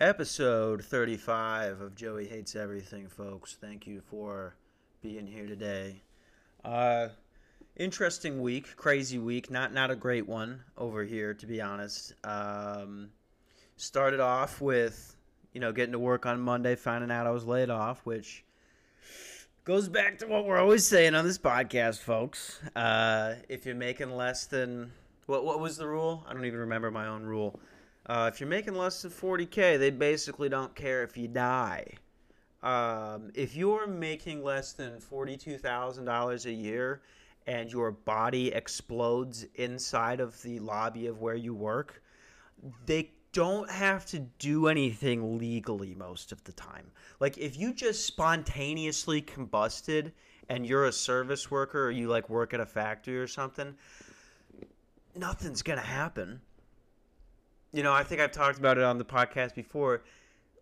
episode 35 of Joey Hates Everything, folks. Thank you for being here today. Uh, interesting week, crazy week. Not not a great one over here, to be honest. Um, started off with you know getting to work on Monday, finding out I was laid off, which goes back to what we're always saying on this podcast, folks. Uh, if you're making less than what what was the rule? I don't even remember my own rule. Uh, if you're making less than 40k, they basically don't care if you die. Um, if you're making less than $42,000 a year and your body explodes inside of the lobby of where you work, they don't have to do anything legally most of the time. Like if you just spontaneously combusted and you're a service worker or you like work at a factory or something, nothing's going to happen you know, I think I've talked about it on the podcast before.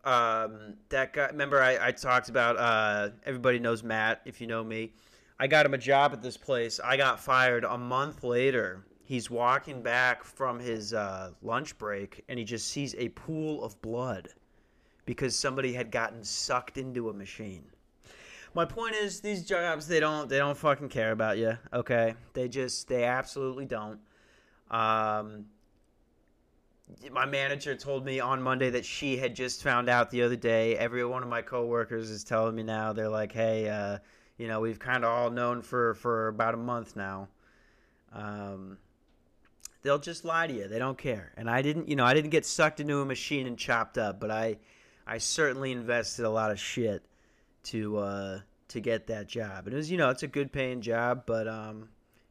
Um, that guy, remember I, I talked about, uh, everybody knows Matt, if you know me. I got him a job at this place. I got fired a month later. He's walking back from his uh, lunch break and he just sees a pool of blood because somebody had gotten sucked into a machine. My point is, these jobs they don't they don't fucking care about you. Okay, they just they absolutely don't. Um, my manager told me on Monday that she had just found out the other day. Every one of my coworkers is telling me now. They're like, "Hey, uh, you know, we've kind of all known for for about a month now." Um, they'll just lie to you. They don't care. And I didn't, you know, I didn't get sucked into a machine and chopped up, but I, I certainly invested a lot of shit to uh, to get that job. And it was, you know, it's a good paying job, but um,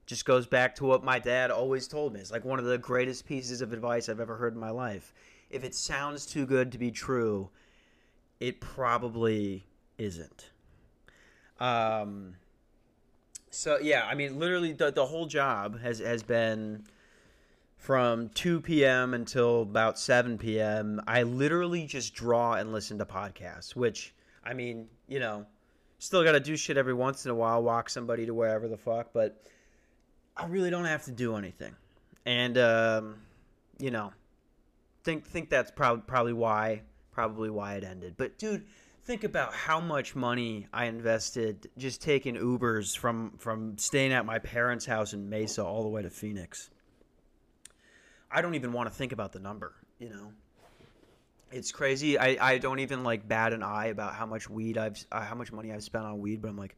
just goes back to what my dad always told me. It's like one of the greatest pieces of advice I've ever heard in my life. If it sounds too good to be true, it probably isn't. Um, so yeah, I mean, literally the, the whole job has has been from 2 p.m. until about 7 p.m. I literally just draw and listen to podcasts, which I mean, you know, still got to do shit every once in a while, walk somebody to wherever the fuck, but I really don't have to do anything, and um, you know, think think that's probably probably why probably why it ended. But dude, think about how much money I invested just taking Ubers from from staying at my parents' house in Mesa all the way to Phoenix. I don't even want to think about the number, you know. It's crazy. I, I don't even like bat an eye about how much weed I've uh, how much money I've spent on weed, but I'm like,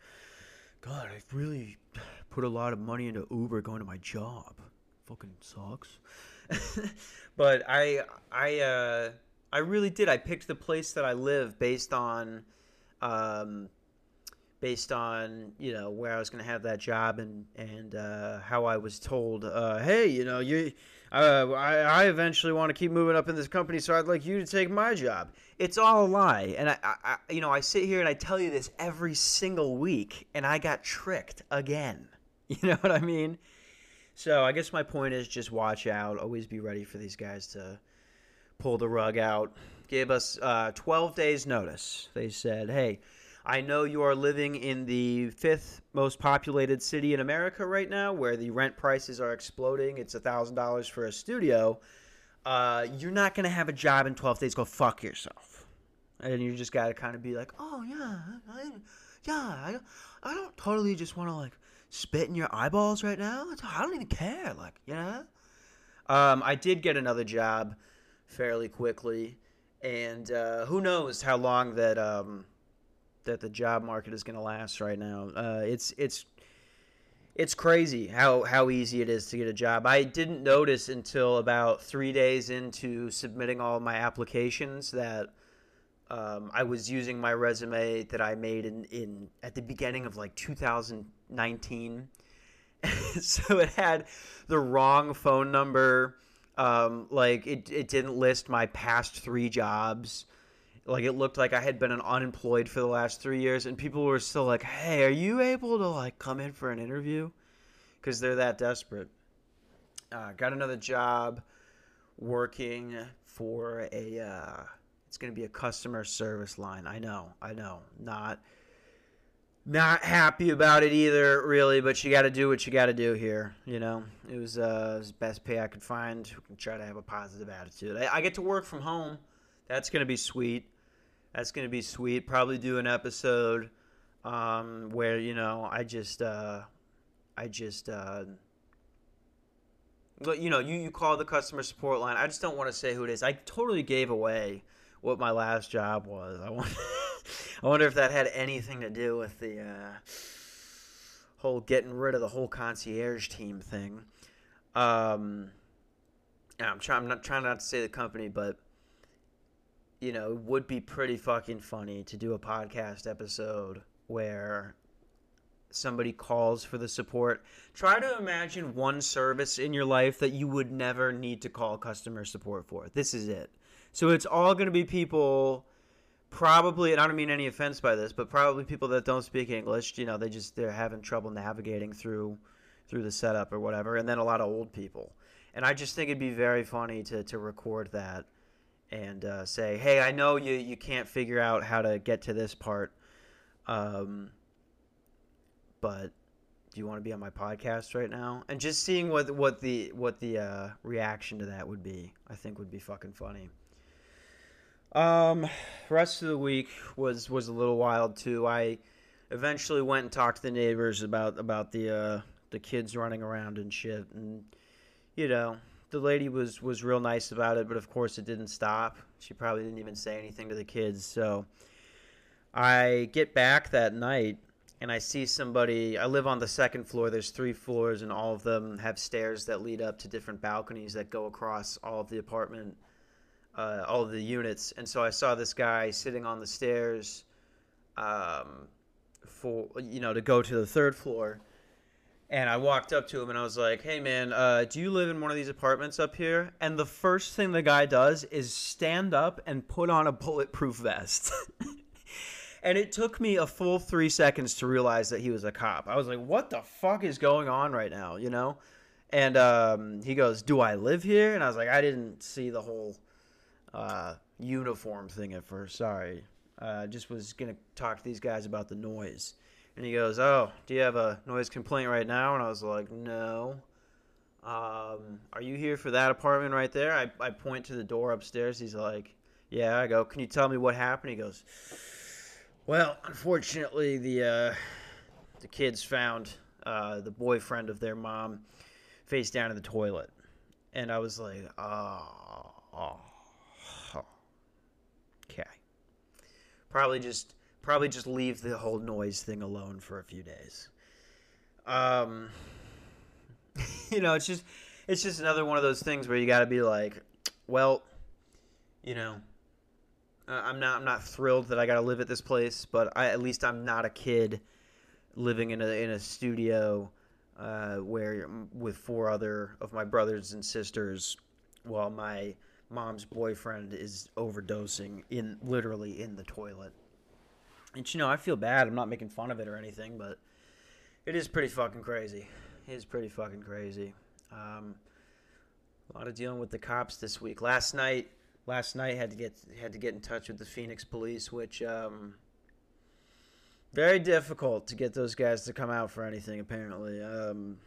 God, I've really put a lot of money into Uber going to my job. Fucking sucks. but I I uh, I really did. I picked the place that I live based on um, based on you know where I was going to have that job and and uh, how I was told, uh, hey, you know, you, uh, I, I eventually want to keep moving up in this company, so I'd like you to take my job. It's all a lie, and I, I, you know, I sit here and I tell you this every single week, and I got tricked again. You know what I mean? So I guess my point is just watch out. Always be ready for these guys to pull the rug out. Gave us uh, 12 days notice. They said, hey, I know you are living in the fifth most populated city in America right now where the rent prices are exploding. It's $1,000 for a studio. Uh, you're not going to have a job in 12 days. Go fuck yourself. And you just got to kind of be like, oh, yeah, I, yeah, I, I don't totally just want to, like, spit in your eyeballs right now. I don't even care. Like, you know? Um, I did get another job fairly quickly. And uh, who knows how long that um, that the job market is going to last right now. Uh, it's it's it's crazy how how easy it is to get a job. I didn't notice until about three days into submitting all my applications that um, I was using my resume that I made in, in at the beginning of like 2019. so it had the wrong phone number. Um, like it, it didn't list my past three jobs. Like it looked like I had been unemployed for the last three years, and people were still like, "Hey, are you able to like come in for an interview?" Because they're that desperate. Uh, got another job working for a. Uh, it's going to be a customer service line. I know, I know, not not happy about it either, really. But you got to do what you got to do here. You know, it was, uh, best pay I could find. Try to have a positive attitude. I, I get to work from home That's gonna be sweet. That's gonna be sweet. Probably do an episode um, where you know I just uh, I just uh, you know you you call the customer support line. I just don't want to say who it is. I totally gave away what my last job was. I wonder, I wonder if that had anything to do with the uh, whole getting rid of the whole concierge team thing. Um, I'm trying. I'm not trying not to say the company, but you know, it would be pretty fucking funny to do a podcast episode where somebody calls for the support. Try to imagine one service in your life that you would never need to call customer support for. This is it. So it's all going to be people probably and I don't mean any offense by this, but probably people that don't speak English, you know, they just they're having trouble navigating through through the setup or whatever, and then a lot of old people. And I just think it'd be very funny to to record that and uh, say, "Hey, I know you you can't figure out how to get to this part, um, but do you want to be on my podcast right now?" And just seeing what what the what the uh, reaction to that would be, I think would be fucking funny. Um, rest of the week was was a little wild too. I eventually went and talked to the neighbors about about the uh, the kids running around and shit, and you know the lady was was real nice about it, but of course it didn't stop. She probably didn't even say anything to the kids. So I get back that night and I see somebody. I live on the second floor. There's three floors, and all of them have stairs that lead up to different balconies that go across all of the apartment uh, all of the units, and so I saw this guy sitting on the stairs, um, for you know to go to the third floor, and I walked up to him and I was like, "Hey man, uh, do you live in one of these apartments up here?" And the first thing the guy does is stand up and put on a bulletproof vest. and it took me a full three seconds to realize that he was a cop. I was like, "What the fuck is going on right now?" You know. And um, he goes, "Do I live here?" And I was like, "I didn't see the whole." uh, uniform thing at first. Sorry. Uh, just was to talk to these guys about the noise. And he goes, Oh, do you have a noise complaint right now? And I was like, No. Um, are you here for that apartment right there? I, I point to the door upstairs. He's like, Yeah. I go, Can you tell me what happened? He goes, Well, unfortunately, the, uh, the kids found uh, the boyfriend of their mom face down in the toilet. And I was like, Oh. oh Probably just probably just leave the whole noise thing alone for a few days. Um, you know, it's just it's just another one of those things where you got to be like, well, you know, I'm not I'm not thrilled that I got to live at this place, but I, at least I'm not a kid living in a in a studio uh, where with four other of my brothers and sisters, while my mom's boyfriend is overdosing in literally in the toilet. And you know, I feel bad. I'm not making fun of it or anything, but it is pretty fucking crazy. It is pretty fucking crazy. Um, a lot of dealing with the cops this week. Last night, last night had to get had to get in touch with the Phoenix police, which um, very difficult to get those guys to come out for anything. Apparently, um,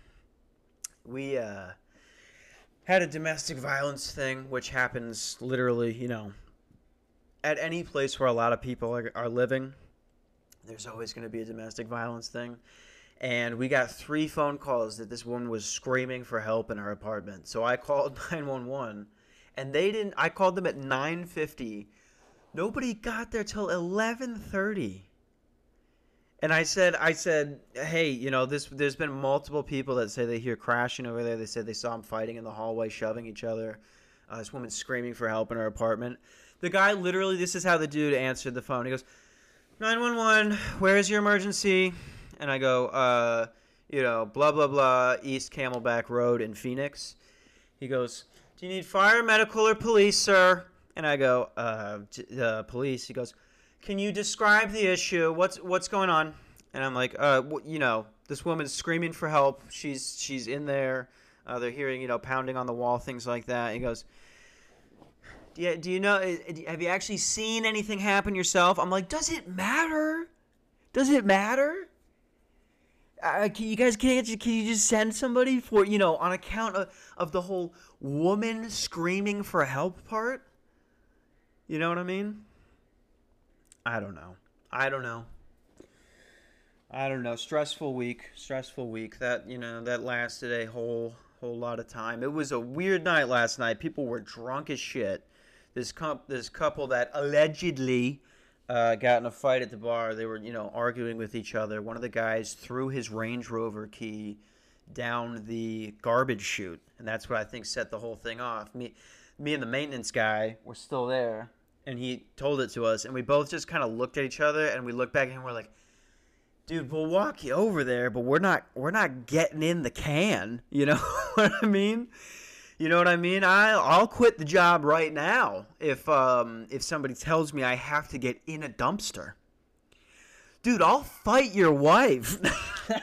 we uh, had a domestic violence thing, which happens literally, you know, at any place where a lot of people are, are living. There's always going to be a domestic violence thing. And we got three phone calls that this woman was screaming for help in her apartment. So I called 911 and they didn't I called them at 9:50. Nobody got there till 11:30 and I said, I said, hey, you know, this. There's been multiple people that say they hear crashing over there. They said they saw them fighting in the hallway, shoving each other. Uh, this woman screaming for help in her apartment. The guy literally, this is how the dude answered the phone. He goes, 911, where is your emergency? And I go, uh, you know, blah blah blah, East Camelback Road in Phoenix. He goes, do you need fire, medical, or police, sir? And I go, uh, uh police. He goes can you describe the issue? What's what's going on? And I'm like, uh, you know, this woman's screaming for help. She's she's in there. Uh, they're hearing, you know, pounding on the wall, things like that. He goes, do you, do you know? Have you actually seen anything happen yourself? I'm like, does it matter? Does it matter? Uh, can you guys can you, can you just send somebody for you know on account of, of the whole woman screaming for help part? You know what I mean? I don't know. I don't know. I don't know. Stressful week. Stressful week. That you know that lasted a whole whole lot of time. It was a weird night last night. People were drunk as shit. This comp, this couple that allegedly uh, got in a fight at the bar. They were you know arguing with each other. One of the guys threw his Range Rover key down the garbage chute, and that's what I think set the whole thing off. Me, me and the maintenance guy were still there, and he told it to us, and we both just kind of looked at each other, and we looked back and we're like dude, we'll walk you over there, but we're not we're not getting in the can. You know what I mean? You know what I mean? I I'll quit the job right now if um if somebody tells me I have to get in a dumpster. Dude, I'll fight your wife.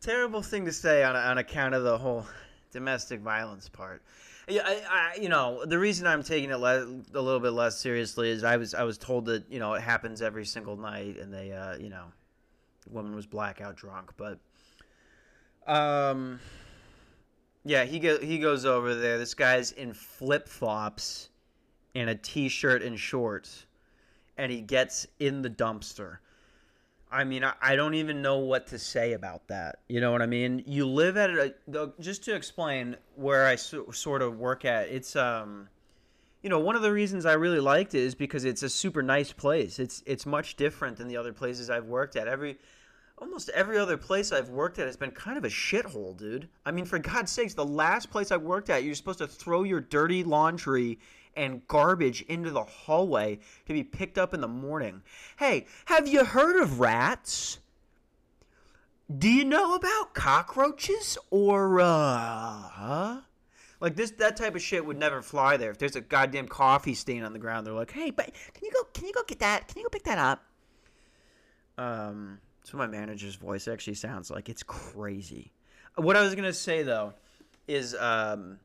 Terrible thing to say on on account of the whole domestic violence part. Yeah, I, I, you know, the reason I'm taking it le- a little bit less seriously is I was I was told that you know it happens every single night, and they, uh, you know, the woman was blackout drunk, but, um, yeah, he go he goes over there. This guy's in flip flops, and a t-shirt and shorts, and he gets in the dumpster. I mean, I, I don't even know what to say about that. You know what I mean? You live at a just to explain where I so, sort of work at. It's um, you know, one of the reasons I really liked it is because it's a super nice place. It's it's much different than the other places I've worked at. Every almost every other place I've worked at has been kind of a shithole, dude. I mean, for God's sakes, the last place I worked at, you're supposed to throw your dirty laundry and garbage into the hallway to be picked up in the morning. Hey, have you heard of rats? Do you know about cockroaches or uh huh? like this that type of shit would never fly there. If there's a goddamn coffee stain on the ground, they're like, "Hey, but can you go can you go get that? Can you go pick that up?" Um so my manager's voice actually sounds like it's crazy. What I was to say though is um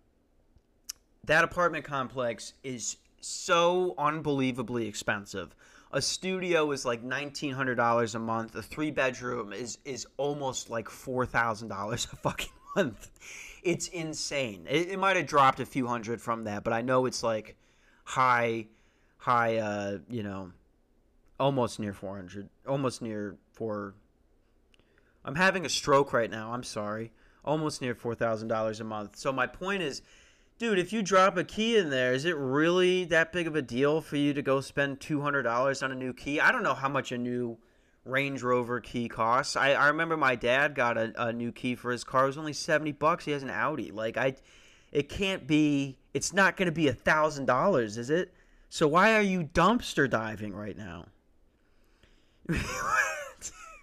that apartment complex is so unbelievably expensive. A studio is like nineteen hundred dollars a month. A three bedroom is is almost like four thousand dollars a fucking month. It's insane. It, it might have dropped a few hundred from that, but I know it's like high, high. Uh, you know, almost near four hundred. Almost near four. I'm having a stroke right now. I'm sorry. Almost near four thousand dollars a month. So my point is dude, if you drop a key in there, is it really that big of a deal for you to go spend two hundred dollars on a new key? I don't know how much a new Range Rover key costs. I, I remember my dad got a, a new key for his car. It was only seventy bucks. He has an Audi. Like I, it can't be. It's not going to be a thousand dollars, is it? So why are you dumpster diving right now?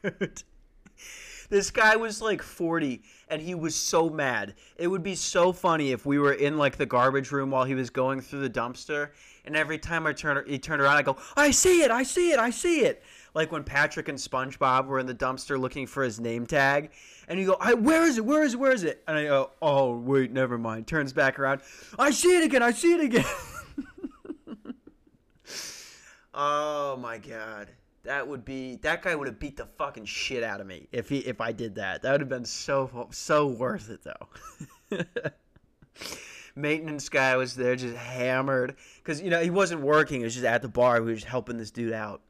Dude. This guy was like 40 and he was so mad. It would be so funny if we were in like the garbage room while he was going through the dumpster and every time I turn he turned around I go, "I see it. I see it. I see it." Like when Patrick and SpongeBob were in the dumpster looking for his name tag and you go, I, "Where is it? Where is it? Where is it?" And I go, "Oh, wait, never mind." Turns back around. "I see it again. I see it again." oh my god. That would be that guy would have beat the fucking shit out of me if he if I did that. That would have been so so worth it though. Maintenance guy was there just hammered because you know he wasn't working. He was just at the bar. We were just helping this dude out,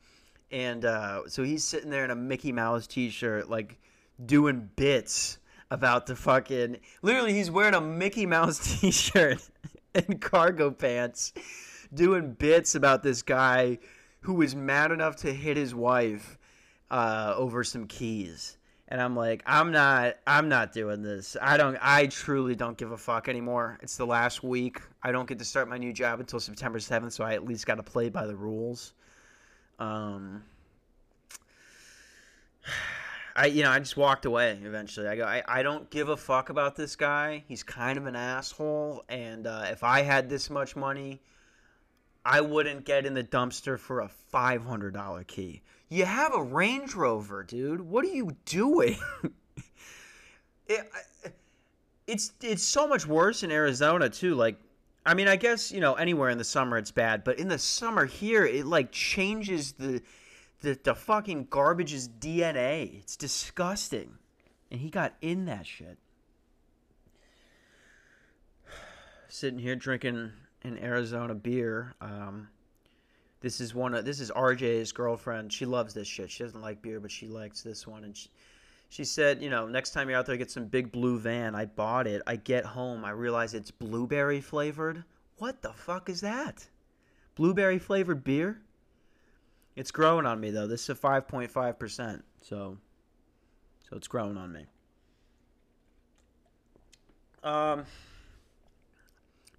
and uh, so he's sitting there in a Mickey Mouse t-shirt, like doing bits about the fucking. Literally, he's wearing a Mickey Mouse t-shirt and cargo pants, doing bits about this guy who was mad enough to hit his wife uh, over some keys. And I'm like, I'm not, I'm not doing this. I don't, I truly don't give a fuck anymore. It's the last week. I don't get to start my new job until September 7th, so I at least got to play by the rules. Um, I, you know, I just walked away eventually. I go, I, I don't give a fuck about this guy. He's kind of an asshole. And uh, if I had this much money, I wouldn't get in the dumpster for a $500 key. You have a Range Rover, dude. What are you doing? it, it's it's so much worse in Arizona too. Like, I mean, I guess you know anywhere in the summer it's bad, but in the summer here it like changes the the, the fucking garbage's DNA. It's disgusting, and he got in that shit. sitting here drinking an Arizona beer. Um, this is one of this is RJ's girlfriend. She loves this shit. She doesn't like beer, but she likes this one. And she, she said, you know, next time you're out there, get some big blue van. I bought it. I get home, I realize it's blueberry flavored. What the fuck is that? Blueberry flavored beer? It's growing on me though. This is a 5.5%. So so it's growing on me. Um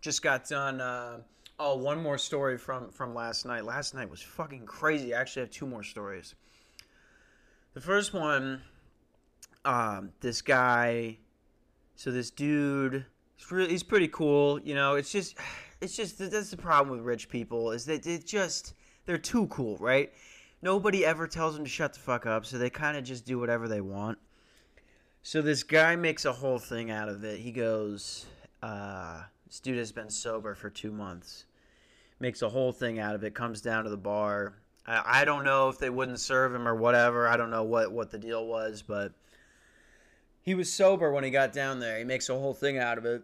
just got done uh Oh, one more story from from last night. Last night was fucking crazy. I actually have two more stories. The first one, um, this guy, so this dude, he's really, he's pretty cool. You know, it's just, it's just that's the problem with rich people is that they just they're too cool, right? Nobody ever tells them to shut the fuck up, so they kind of just do whatever they want. So this guy makes a whole thing out of it. He goes, uh, this dude has been sober for two months. Makes a whole thing out of it. Comes down to the bar. I, I don't know if they wouldn't serve him or whatever. I don't know what, what the deal was, but he was sober when he got down there. He makes a whole thing out of it.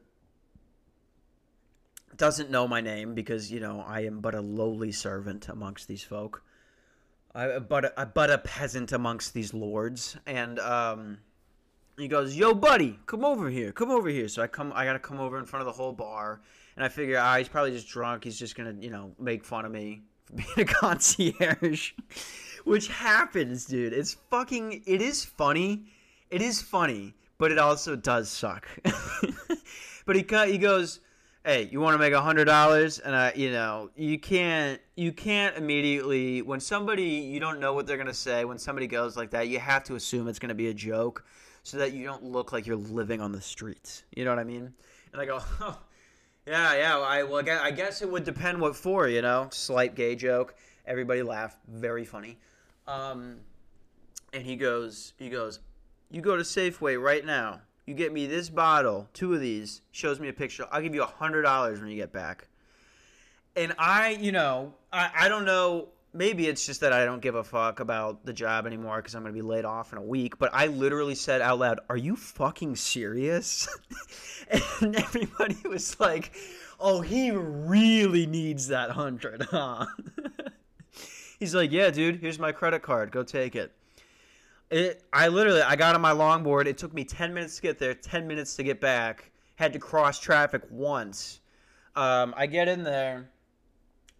Doesn't know my name because, you know, I am but a lowly servant amongst these folk. I but a, but a peasant amongst these lords. And um he goes, "Yo, buddy, come over here. Come over here." So I come. I gotta come over in front of the whole bar, and I figure, ah, he's probably just drunk. He's just gonna, you know, make fun of me for being a concierge, which happens, dude. It's fucking. It is funny. It is funny, but it also does suck. but he he goes, "Hey, you want to make a hundred dollars?" And I, you know, you can't you can't immediately when somebody you don't know what they're gonna say when somebody goes like that, you have to assume it's gonna be a joke so that you don't look like you're living on the streets. You know what I mean? And I go, oh, yeah, yeah. I well, I guess it would depend what for. You know, slight gay joke. Everybody laughed. Very funny. Um, and he goes, he goes, you go to Safeway right now. You get me this bottle, two of these. Shows me a picture. I'll give you a hundred dollars when you get back. And I, you know, I, I don't know maybe it's just that I don't give a fuck about the job anymore because I'm going to be laid off in a week. But I literally said out loud, Are you fucking serious? and everybody was like, Oh, he really needs that hundred, huh? He's like, Yeah, dude, here's my credit card. Go take it. It, I literally, I got on my longboard. It took me 10 minutes to get there, 10 minutes to get back. Had to cross traffic once. Um, I get in there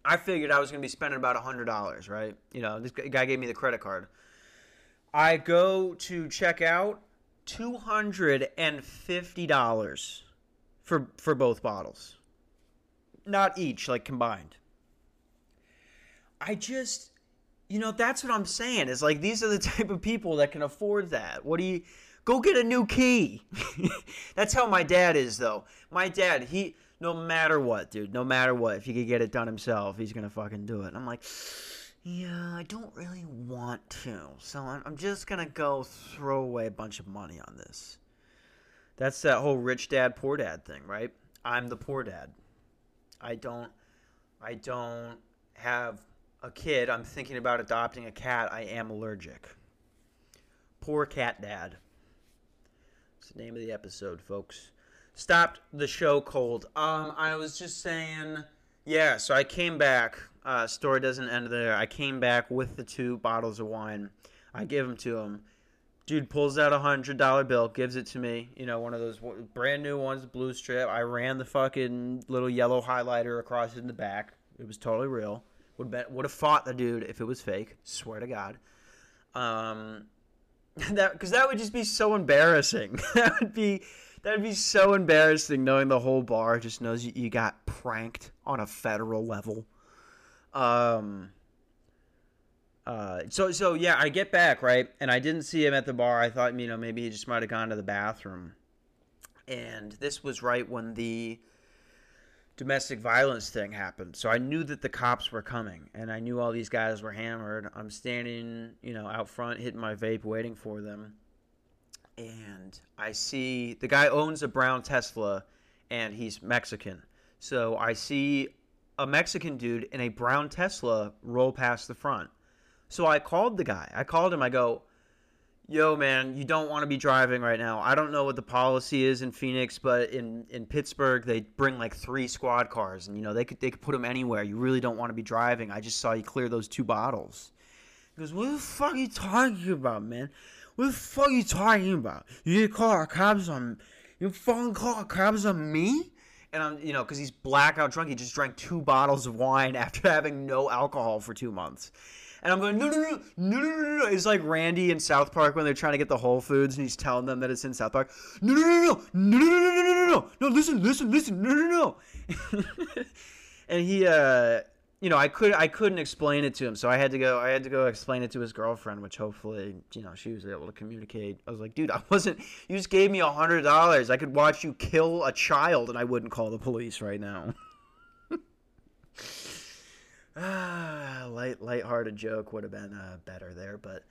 I figured I was going to be spending about $100, right? You know, this guy gave me the credit card. I go to check out $250 for for both bottles. Not each, like combined. I just you know, that's what I'm saying. Is like these are the type of people that can afford that. What do you go get a new key? that's how my dad is though. My dad, he no matter what, dude, no matter what, if he could get it done himself, he's gonna fucking do it. And I'm like, yeah, I don't really want to, so I'm, I'm just gonna go throw away a bunch of money on this. That's that whole rich dad, poor dad thing, right? I'm the poor dad. I don't, I don't have a kid. I'm thinking about adopting a cat. I am allergic. Poor cat dad. It's the name of the episode, folks stopped the show cold. Um, I was just saying, yeah. So I came back. Uh, story doesn't end there. I came back with the two bottles of wine. I give them to him. Dude pulls out a hundred dollar bill, gives it to me. You know, one of those brand new ones, blue strip. I ran the fucking little yellow highlighter across it in the back. It was totally real. Would bet would have fought the dude if it was fake. Swear to God. Um, that because that would just be so embarrassing. that would be That'd be so embarrassing knowing the whole bar just knows you, got pranked on a federal level. Um. Uh, so so yeah, I get back right, and I didn't see him at the bar. I thought you know maybe he just might have gone to the bathroom, and this was right when the domestic violence thing happened. So I knew that the cops were coming, and I knew all these guys were hammered. I'm standing you know out front, hitting my vape, waiting for them, and I see the guy owns a brown Tesla and he's Mexican. So I see a Mexican dude in a brown Tesla roll past the front. So I called the guy. I called him. I go, yo man you don't want to be driving right now i don't know what the policy is in phoenix but in in pittsburgh they bring like three squad cars and you know they could they could put them anywhere you really don't want to be driving i just saw you clear those two bottles he goes what the fuck are you talking about man what the fuck are you talking about you call our cops on you fucking call our cops on me and i'm you know because he's blackout drunk he just drank two bottles of wine after having no alcohol for two months and I'm going, no, no, no, no, no, no, no. It's like Randy in South Park when they're trying to get the Whole Foods and he's telling them that it's in South Park. No, no, no, no, no, no, no, no, no, no, no, no. Listen, listen, listen. No no, no, no. and he, uh, you know, I could, I couldn't explain it to him, so I had to go, I had to go explain it to his girlfriend, which hopefully, you know, she was able to communicate. I was like, dude, I wasn't. You just gave me a hundred dollars. I could watch you kill a child, and I wouldn't call the police right now. Ah, light, light-hearted joke would have been uh, better there, but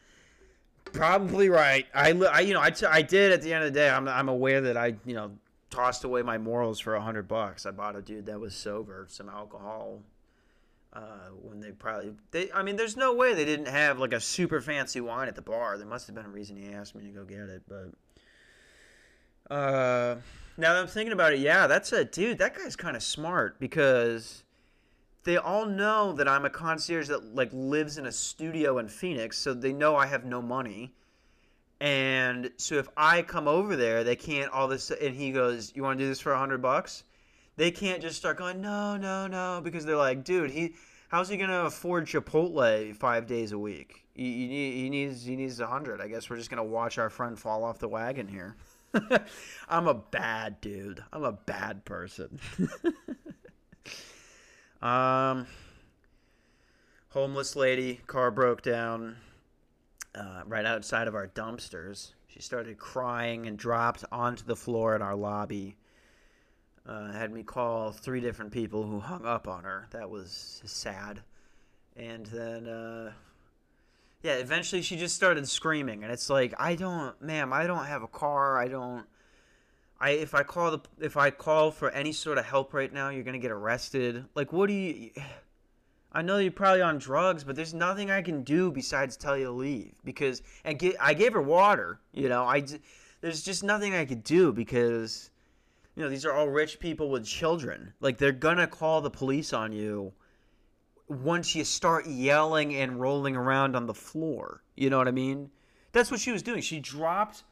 probably right. I, I you know, I, t- I did at the end of the day. I'm, I'm aware that I, you know, tossed away my morals for a hundred bucks. I bought a dude that was sober some alcohol. Uh, when they probably, they, I mean, there's no way they didn't have like a super fancy wine at the bar. There must have been a reason he asked me to go get it, but. Uh, now that I'm thinking about it, yeah, that's a dude. That guy's kind of smart because they all know that I'm a concierge that like lives in a studio in Phoenix, so they know I have no money. And so if I come over there, they can't all this. And he goes, "You want to do this for a hundred bucks?" They can't just start going, "No, no, no," because they're like, "Dude, he, how's he gonna afford Chipotle five days a week? He, he, he needs he needs a hundred. I guess we're just gonna watch our friend fall off the wagon here." I'm a bad dude. I'm a bad person. Um, homeless lady, car broke down uh, right outside of our dumpsters. She started crying and dropped onto the floor in our lobby. Uh, had me call three different people who hung up on her. That was sad. And then, uh, yeah, eventually she just started screaming. And it's like, I don't, ma'am, I don't have a car. I don't I if I call the if I call for any sort of help right now, you're gonna get arrested. Like, what do you? I know you're probably on drugs, but there's nothing I can do besides tell you to leave because and get, I gave her water. You know, I there's just nothing I could do because you know these are all rich people with children. Like they're gonna call the police on you once you start yelling and rolling around on the floor. You know what I mean? That's what she was doing. She dropped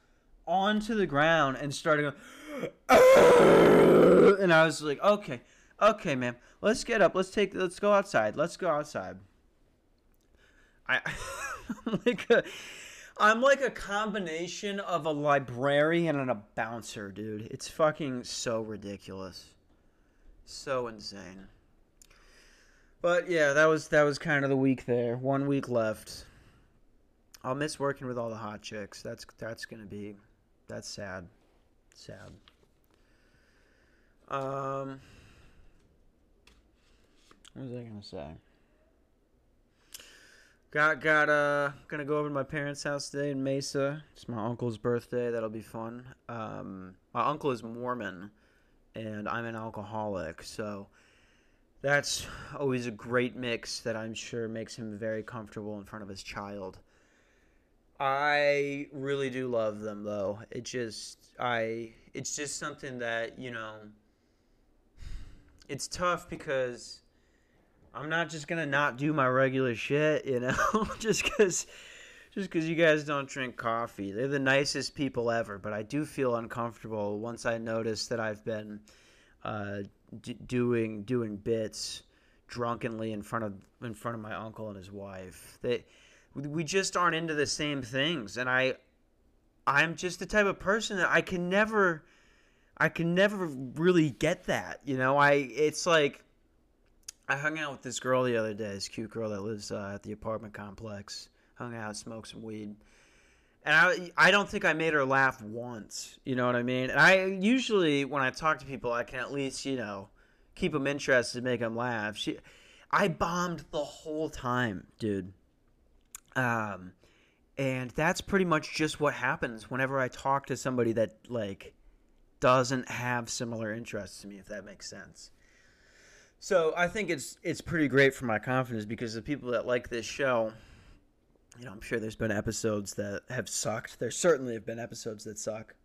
onto the ground and started going and I was like, okay, okay, ma'am, let's get up. Let's take, let's go outside. Let's go outside. I, like a, I'm like a combination of a librarian and a bouncer, dude. It's fucking so ridiculous, so insane. But yeah, that was that was kind of the week there. One week left. I'll miss working with all the hot chicks. That's that's gonna be, that's sad, sad. Um, what was I gonna say? Got got uh gonna go over to my parents' house today in Mesa. It's my uncle's birthday. That'll be fun. Um, my uncle is Mormon, and I'm an alcoholic, so that's always a great mix that I'm sure makes him very comfortable in front of his child. I really do love them though. It just I it's just something that, you know, it's tough because I'm not just gonna not do my regular shit, you know, just because just because you guys don't drink coffee. They're the nicest people ever, but I do feel uncomfortable once I notice that I've been uh, d- doing doing bits drunkenly in front of in front of my uncle and his wife. They we just aren't into the same things, and I I'm just the type of person that I can never I can never really get that. You know, I it's like I hung out with this girl the other day, this cute girl that lives uh, at the apartment complex. Hung out, smoked some weed. And I, I don't think I made her laugh once. You know what I mean? And I usually, when I talk to people, I can at least, you know, keep them interested, make them laugh. She, I bombed the whole time, dude. Um, and that's pretty much just what happens whenever I talk to somebody that like doesn't have similar interests to me, if that makes sense. So I think it's it's pretty great for my confidence because the people that like this show, you know, I'm sure there's been episodes that have sucked. There certainly have been episodes that suck.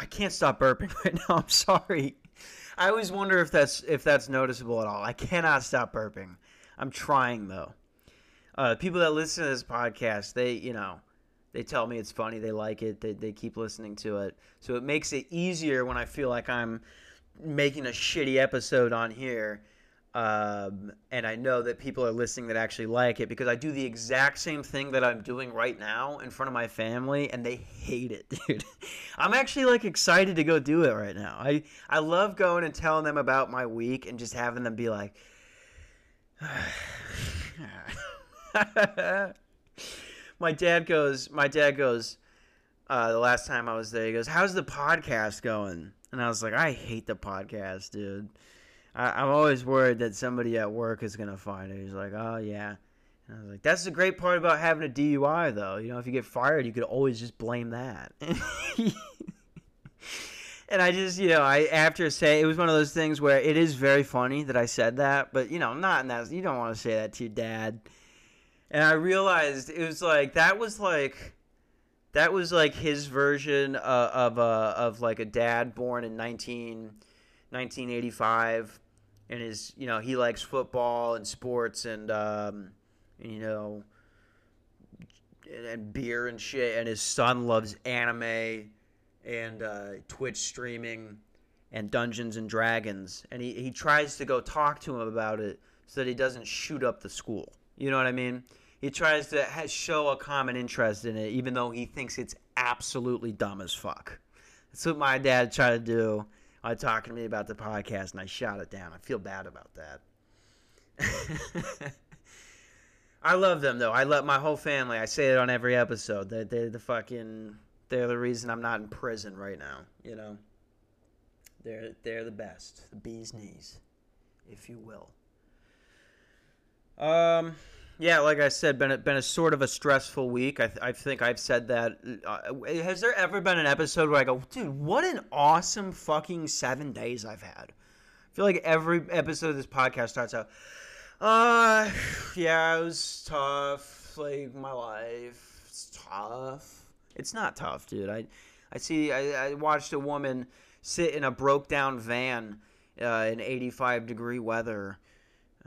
I can't stop burping right now. I'm sorry. I always wonder if that's if that's noticeable at all. I cannot stop burping. I'm trying though. Uh, people that listen to this podcast, they you know, they tell me it's funny. They like it. They they keep listening to it. So it makes it easier when I feel like I'm making a shitty episode on here um, and I know that people are listening that actually like it because I do the exact same thing that I'm doing right now in front of my family, and they hate it, dude. I'm actually like excited to go do it right now. I I love going and telling them about my week and just having them be like. my dad goes. My dad goes. Uh, the last time I was there, he goes, "How's the podcast going?" And I was like, "I hate the podcast, dude." I, am always worried that somebody at work is gonna find it. He's like, oh yeah. And I was like, that's the great part about having a DUI, though. You know, if you get fired, you could always just blame that. and I just, you know, I after say it was one of those things where it is very funny that I said that, but you know, not in that. You don't want to say that to your dad. And I realized it was like that was like that was like his version of of, uh, of like a dad born in 19, 1985 and his you know he likes football and sports and um, you know and, and, beer and shit. And his son loves anime and uh, twitch streaming and dungeons and dragons. And he, he tries to go talk to him about it so that he doesn't shoot up the school. You know what i mean he tries to show a common interest in it even though he thinks it's absolutely dumb as fuck that's what my dad tried to do uh, talking to me about the podcast, and I shot it down. I feel bad about that. I love them though. I love my whole family. I say it on every episode. They're, they're the fucking. They're the reason I'm not in prison right now. You know. They're they're the best. The bee's knees, if you will. Um yeah, like I said, been a, been a sort of a stressful week. I, th- I think I've said that. Uh, has there ever been an episode where I go, dude, what an awesome fucking seven days I've had? I feel like every episode of this podcast starts out, uh, yeah, it was tough. Like my life, it's tough. It's not tough, dude. I, I see. I, I watched a woman sit in a broke down van uh, in 85 degree weather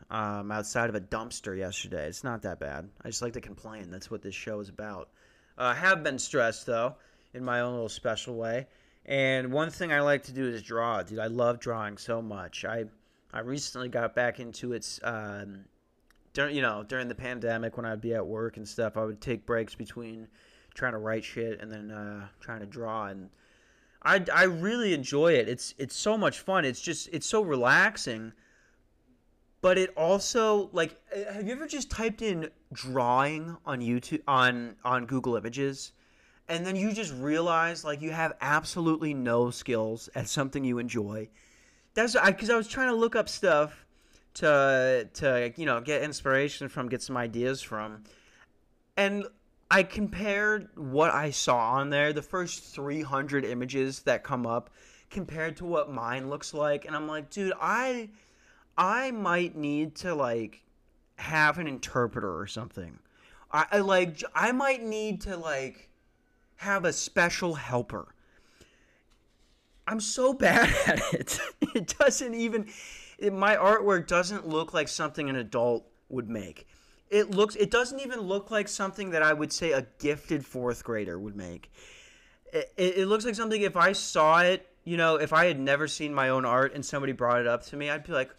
um, outside of a dumpster yesterday. It's not that bad. I just like to complain. That's what this show is about. Uh, I uh, have been stressed though, in my own little special way. And one thing I like to do is draw, dude. I love drawing so much. I I recently got back into it. Um, during you know during the pandemic when I'd be at work and stuff, I would take breaks between trying to write shit and then uh, trying to draw and. I, I really enjoy it. It's it's so much fun. It's just it's so relaxing but it also like uh, have you ever just typed in drawing on YouTube on on Google Images and then you just realize like you have absolutely no skills at something you enjoy. That's because I, I was trying to look up stuff to to you know get inspiration from, get some ideas from, and I compared what I saw on there, the first 300 images that come up, compared to what mine looks like, and I'm like, dude, I I might need to like have an interpreter or something. I, I like I might need to like have a special helper. I'm so bad at it. It doesn't even it, my artwork doesn't look like something an adult would make. It looks it doesn't even look like something that I would say a gifted 4th grader would make. It, it, it looks like something if I saw it, you know, if I had never seen my own art and somebody brought it up to me, I'd be like,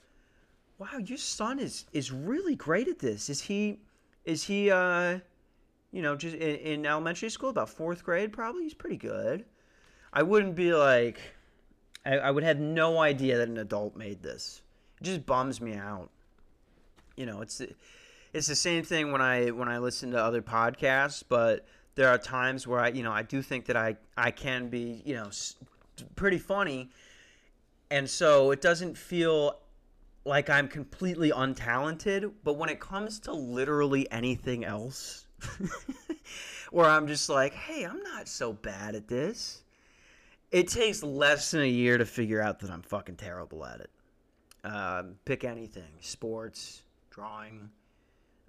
wow, your son is is really great at this. Is he is he uh you know just in, in elementary school about fourth grade probably he's pretty good. I wouldn't be like I, I would have no idea that an adult made this. It just bums me out. You know, it's it's the same thing when I when I listen to other podcasts, but there are times where I you know I do think that I I can be you know pretty funny, and so it doesn't feel like I'm completely untalented, but when it comes to literally anything else, where I'm just like, hey, I'm not so bad at this, it takes less than a year to figure out that I'm fucking terrible at it. Um, pick anything sports, drawing,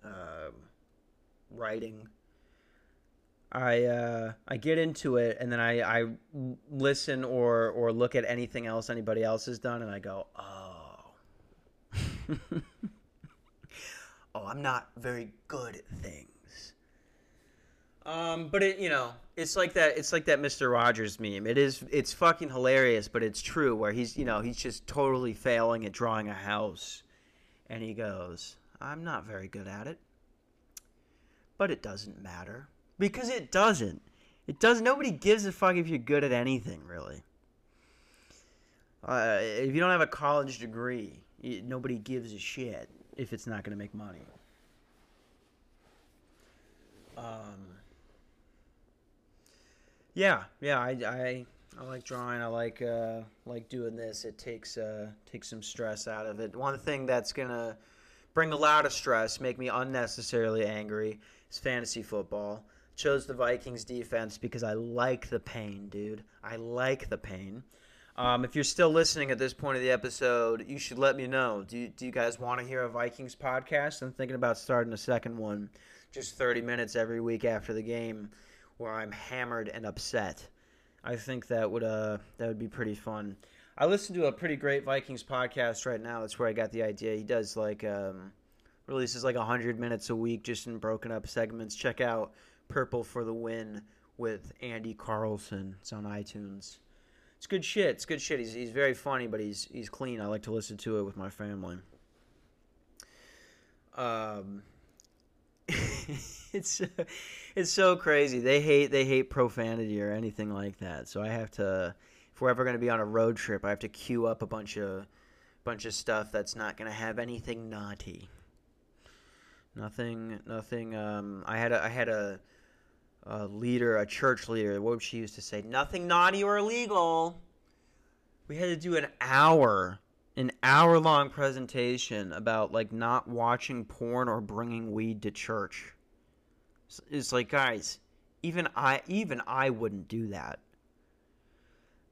um, writing. I uh, I get into it and then I, I listen or or look at anything else anybody else has done and I go, oh, oh, I'm not very good at things. Um, but it, you know, it's like that. It's like that Mister Rogers meme. It is. It's fucking hilarious, but it's true. Where he's, you know, he's just totally failing at drawing a house, and he goes, "I'm not very good at it, but it doesn't matter because it doesn't. It does. Nobody gives a fuck if you're good at anything, really. Uh, if you don't have a college degree, nobody gives a shit if it's not going to make money. Um." Yeah, yeah, I, I, I like drawing. I like uh, like doing this. It takes uh, takes some stress out of it. One thing that's gonna bring a lot of stress, make me unnecessarily angry, is fantasy football. Chose the Vikings defense because I like the pain, dude. I like the pain. Um, if you're still listening at this point of the episode, you should let me know. Do you, do you guys want to hear a Vikings podcast? I'm thinking about starting a second one, just 30 minutes every week after the game where I'm hammered and upset. I think that would uh that would be pretty fun. I listen to a pretty great Vikings podcast right now. That's where I got the idea. He does like um, releases like hundred minutes a week, just in broken up segments. Check out "Purple for the Win" with Andy Carlson. It's on iTunes. It's good shit. It's good shit. He's he's very funny, but he's he's clean. I like to listen to it with my family. Um, it's it's so crazy. They hate they hate profanity or anything like that. So I have to if we're ever going to be on a road trip, I have to queue up a bunch of bunch of stuff that's not going to have anything naughty. Nothing nothing um I had a I had a a leader, a church leader, what she used to say, nothing naughty or illegal. We had to do an hour an hour long presentation about like not watching porn or bringing weed to church. It's like, guys, even I even I wouldn't do that.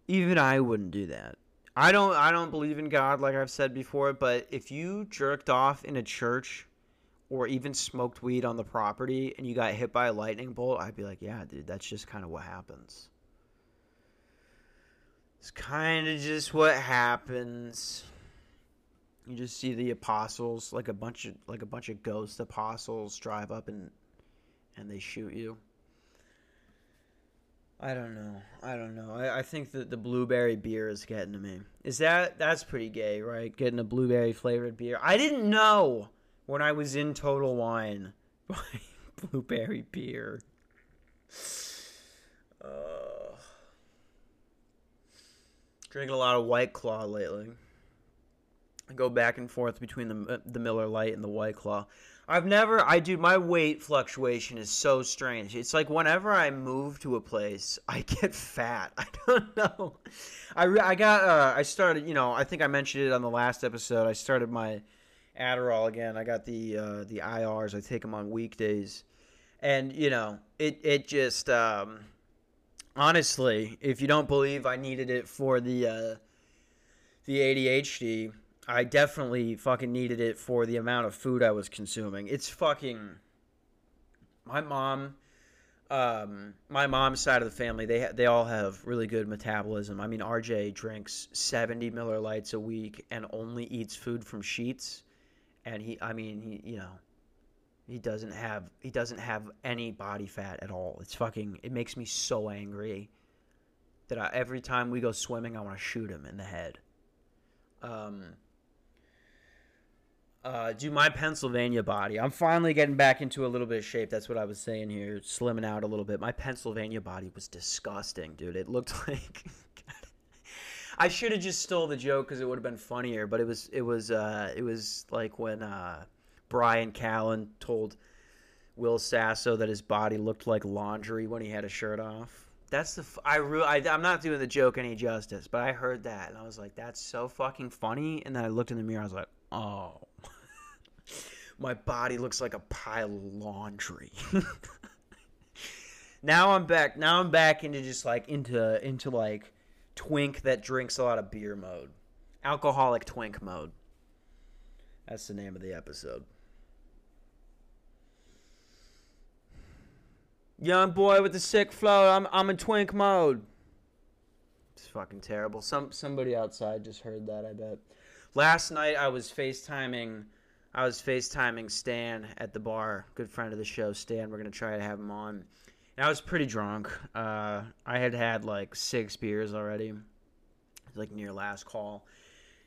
Even I wouldn't do that. I don't I don't believe in God like I've said before, but if you jerked off in a church or even smoked weed on the property and you got hit by a lightning bolt, I'd be like, yeah, dude, that's just kind of what happens. It's kind of just what happens. You just see the apostles, like a bunch of like a bunch of ghost apostles, drive up and and they shoot you. I don't know. I don't know. I, I think that the blueberry beer is getting to me. Is that that's pretty gay, right? Getting a blueberry flavored beer. I didn't know when I was in Total Wine buying blueberry beer. Uh, drinking a lot of White Claw lately I go back and forth between the uh, the Miller Lite and the White Claw. I've never, I do, my weight fluctuation is so strange. It's like whenever I move to a place, I get fat. I don't know. I, I got, uh, I started, you know, I think I mentioned it on the last episode. I started my Adderall again. I got the, uh, the IRs. I take them on weekdays. And, you know, it, it just, um, honestly, if you don't believe I needed it for the, uh, the ADHD, I definitely fucking needed it for the amount of food I was consuming. It's fucking. My mom, um, my mom's side of the family, they they all have really good metabolism. I mean, RJ drinks seventy Miller Lites a week and only eats food from Sheetz, and he, I mean, he, you know, he doesn't have he doesn't have any body fat at all. It's fucking. It makes me so angry that I, every time we go swimming, I want to shoot him in the head. Um uh, do my Pennsylvania body. I'm finally getting back into a little bit of shape. That's what I was saying here, slimming out a little bit. My Pennsylvania body was disgusting, dude. It looked like I should have just stole the joke because it would have been funnier. But it was it was uh, it was like when uh, Bryan Callen told Will Sasso that his body looked like laundry when he had a shirt off. That's the f- I, re- I I'm not doing the joke any justice, but I heard that and I was like, that's so fucking funny. And then I looked in the mirror, I was like, oh my body looks like a pile of laundry. now I'm back. Now I'm back into just like into into like twink that drinks a lot of beer mode. Alcoholic twink mode. That's the name of the episode. Young boy with the sick flow. I'm I'm in twink mode. It's fucking terrible. Some somebody outside just heard that. I bet. Last night I was FaceTiming. I was FaceTiming Stan at the bar. Good friend of the show, Stan. We're gonna try to have him on. I was pretty drunk. Uh, I had had like six beers already. Like near last call.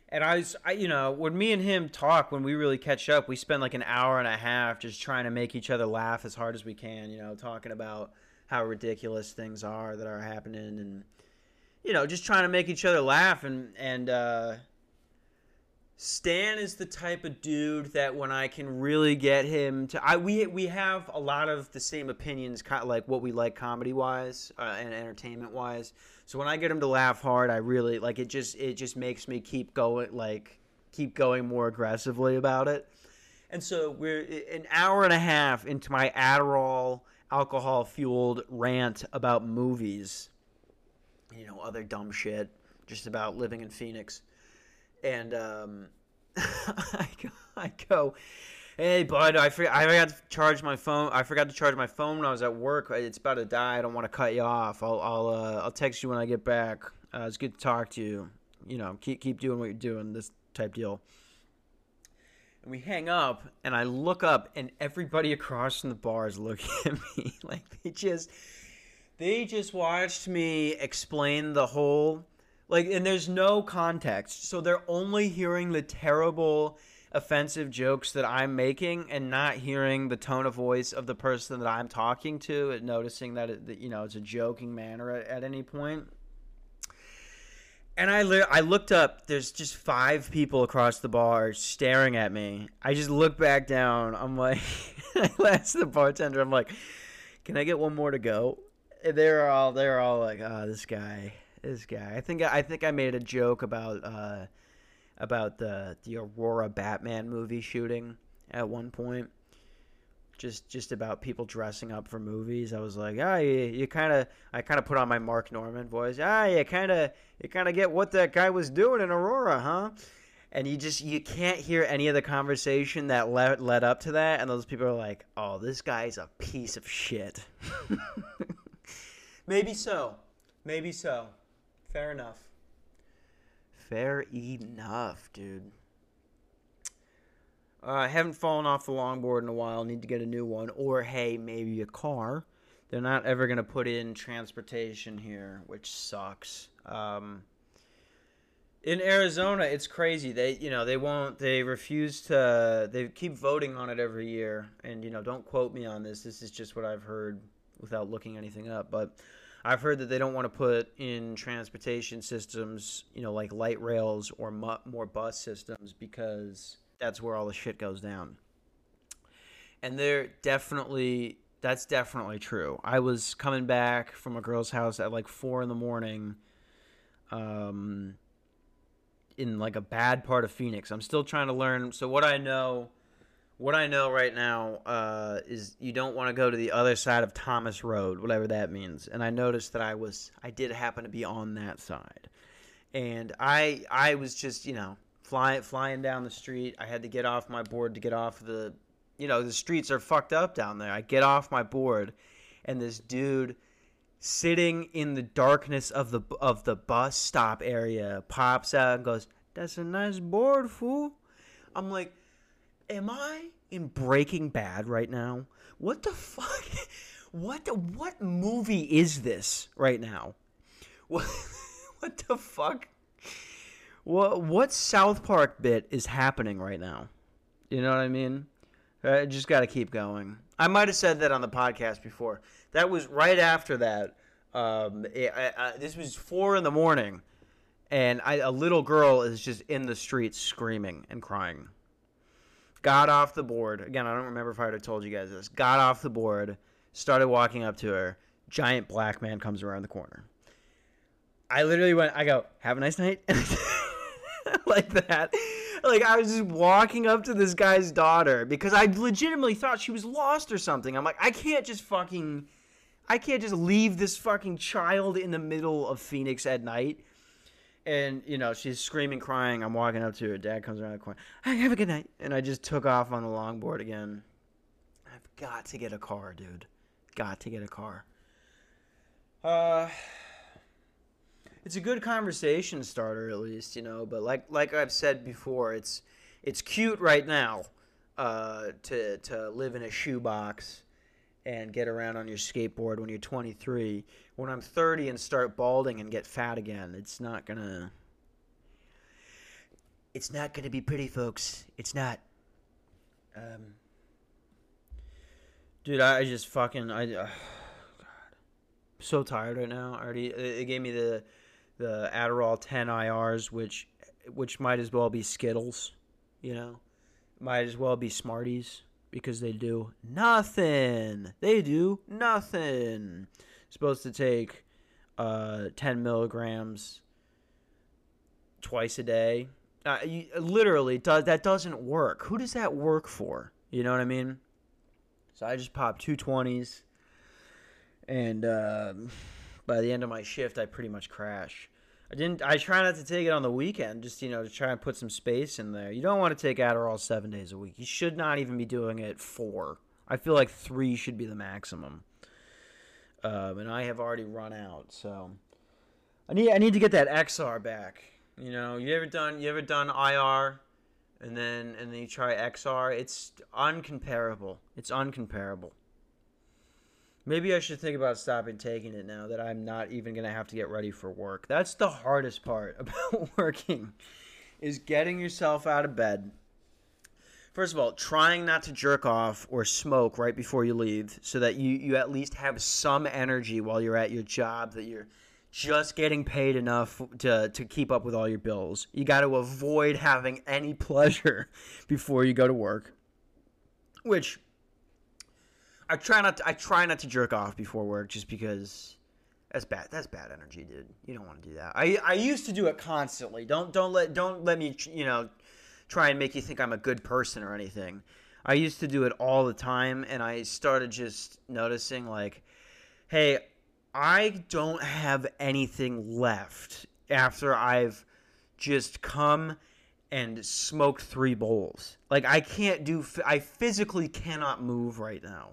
And I was, I, you know, when me and him talk, when we really catch up, we spend like an hour and a half just trying to make each other laugh as hard as we can, you know, talking about how ridiculous things are that are happening and, you know, just trying to make each other laugh. And, and, uh, Stan is the type of dude that when I can really get him to, I we we have a lot of the same opinions, kind of like what we like comedy wise uh, and entertainment wise. So when I get him to laugh hard, I really like it. Just it just makes me keep going, like keep going more aggressively about it. And so we're an hour and a half into my Adderall alcohol fueled rant about movies, you know, other dumb shit, just about living in Phoenix and um, I go, I go, hey bud, I forgot, I forgot to charge my phone. I forgot to charge my phone when I was at work. It's about to die. I don't want to cut you off. I'll I'll uh, I'll text you when I get back. Uh, it's good to talk to you. You know, keep keep doing what you're doing. This type deal. And we hang up, and I look up, and everybody across from the bar is looking at me like they just they just watched me explain the whole like, and there's no context. So they're only hearing the terrible, offensive jokes that I'm making and not hearing the tone of voice of the person that I'm talking to and noticing that, it, that you know, it's a joking manner at, at any point. And I, li- I looked up. There's just five people across the bar staring at me. I just look back down. I'm like, I the bartender. I'm like, "Can I get one more to go?" And they're all they're all like, "Oh, this guy." This guy. I think I think I made a joke about uh, about the the Aurora Batman movie shooting at one point. Just just about people dressing up for movies. I was like, ah, you, you kind of I kind of put on my Mark Normand voice. Ah, you kind of you kind of get what that guy was doing in Aurora, huh? And you just you can't hear any of the conversation that led led up to that, and those people are like, oh, this guy's a piece of shit. Maybe so. Maybe so. Fair enough. Fair enough, dude. Uh, I haven't fallen off the longboard in a while. Need to get a new one. Or, hey, maybe a car. They're not ever going to put in transportation here, which sucks. Um, in Arizona, it's crazy. They, you know, they won't. They refuse to. They keep voting on it every year. And you know, don't quote me on this. This is just what I've heard without looking anything up. But I've heard that they don't want to put in transportation systems, you know, like light rails or mu- more bus systems because that's where all the shit goes down. And they're definitely that's definitely true. I was coming back from a girl's house at like four in the morning, um, in like a bad part of Phoenix. I'm still trying to learn. So what I know what I know right now uh, is you don't want to go to the other side of Thomas Road, whatever that means. And I noticed that I was, I did happen to be on that side, and I, I was just, you know, flying, flying down the street. I had to get off my board to get off the, you know, the streets are fucked up down there. I get off my board, and this dude sitting in the darkness of the of the bus stop area pops out and goes, "That's a nice board, fool." I'm like am I in Breaking Bad right now? What the fuck? What the, what movie is this right now? What what the fuck? What what South Park bit is happening right now? You know what I mean? I just got to keep going. I might have said that on the podcast before. That was right after that. Um, it, I, I, this was four in the morning, and I, a little girl is just in the streets screaming and crying got off the board. Again, I don't remember if I have told you guys this. Got off the board, started walking up to her. Giant black man comes around the corner. I literally went, I go, have a nice night. like that. Like I was just walking up to this guy's daughter because I legitimately thought she was lost or something. I'm like, I can't just fucking I can't just leave this fucking child in the middle of Phoenix at night and you know she's screaming, crying. I'm walking up to her. Dad comes around the corner. Hey, have a good night. And I just took off on the longboard again. I've got to get a car, dude. got to get a car. Uh, it's a good conversation starter, at least you know. But like like I've said before, it's it's cute right now uh, to to live in a shoebox and get around on your skateboard when you're 23. When I'm 30 and start balding and get fat again, it's not gonna. It's not gonna be pretty, folks. It's not. Um, dude, I just fucking I. Uh, God, I'm so tired right now. Already it gave me the the Adderall 10 IRs, which which might as well be Skittles, you know, might as well be Smarties because they do nothing. They do nothing. Supposed to take uh, 10 milligrams twice a day. Uh, you, literally, does that doesn't work. Who does that work for? You know what I mean? So I just popped two twenties, and uh, by the end of my shift, I pretty much crash. I didn't. I try not to take it on the weekend, just you know, to try and put some space in there. You don't want to take Adderall seven days a week. You should not even be doing it four. I feel like three should be the maximum. Um, and I have already run out, so I need I need to get that XR back. You know, you ever done you ever done IR, and then and then you try XR? It's uncomparable. It's uncomparable. Maybe I should think about stopping taking it now that I'm not even going to have to get ready for work. That's the hardest part about working is getting yourself out of bed. First of all, trying not to jerk off or smoke right before you leave so that you, you at least have some energy while you're at your job that you're just getting paid enough to, to keep up with all your bills. You got to avoid having any pleasure before you go to work, which I try not. To, I try not to jerk off before work, just because that's bad. That's bad energy, dude. You don't want to do that. I I used to do it constantly. Don't don't let don't let me you know try and make you think I'm a good person or anything. I used to do it all the time, and I started just noticing like, hey, I don't have anything left after I've just come and smoked three bowls. Like I can't do. I physically cannot move right now.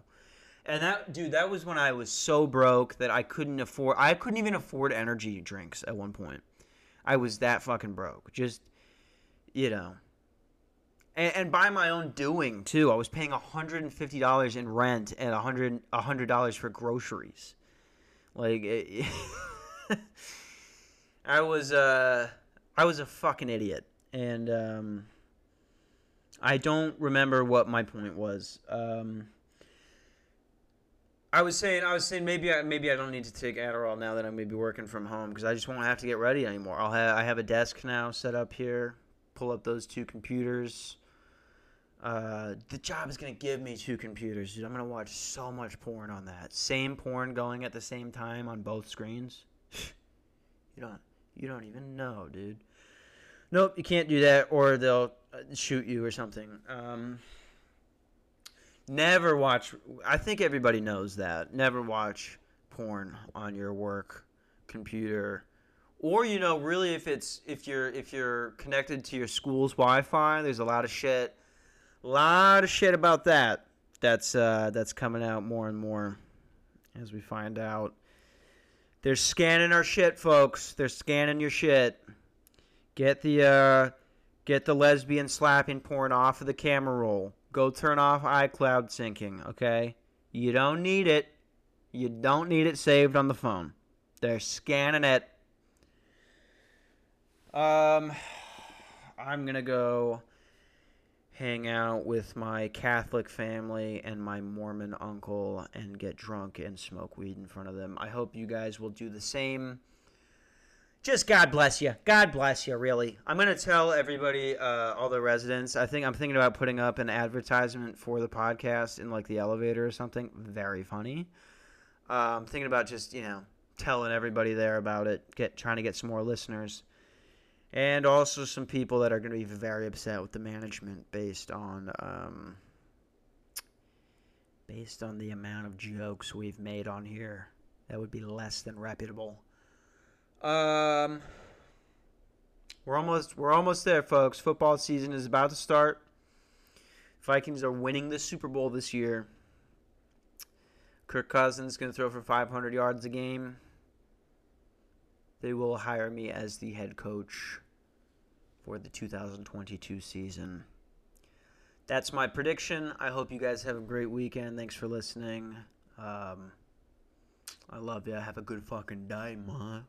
And that dude, that was when I was so broke that I couldn't afford I couldn't even afford energy drinks at one point. I was that fucking broke. Just you know. And, and by my own doing too. I was paying $150 in rent and 100 $100 for groceries. Like it, I was uh I was a fucking idiot. And um I don't remember what my point was. Um I was saying, I was saying, maybe I maybe I don't need to take Adderall now that I'm maybe working from home because I just won't have to get ready anymore. I'll have I have a desk now set up here. Pull up those two computers. Uh, the job is gonna give me two computers, dude. I'm gonna watch so much porn on that. Same porn going at the same time on both screens. you don't, you don't even know, dude. Nope, you can't do that, or they'll uh, shoot you or something. Um, Never watch. I think everybody knows that. Never watch porn on your work computer, or you know, really, if it's if you're if you're connected to your school's Wi-Fi, there's a lot of shit, a lot of shit about that. That's uh, that's coming out more and more as we find out. They're scanning our shit, folks. They're scanning your shit. Get the uh, get the lesbian slapping porn off of the camera roll go turn off iCloud syncing, okay? You don't need it. You don't need it saved on the phone. They're scanning it. Um, I'm going to go hang out with my Catholic family and my Mormon uncle and get drunk and smoke weed in front of them. I hope you guys will do the same just God bless you. God bless you, really. I'm to tell everybody, uh, all the residents, I think I'm thinking about putting up an advertisement for the podcast in like the elevator or something. Very funny. Uh, I'm thinking about just, you know, telling everybody there about it, get trying to get some more listeners. And also some people that are to be very upset with the management based on um, based on the amount of jokes we've made on here. That would be less than reputable. Um, we're almost we're almost there, folks. Football season is about to start. Vikings are winning the Super Bowl this year. Kirk Cousins is going to throw for 500 yards a game. They will hire me as the head coach for the 2022 season. That's my prediction. I hope you guys have a great weekend. Thanks for listening. Um, I love you. Have a good fucking day, man.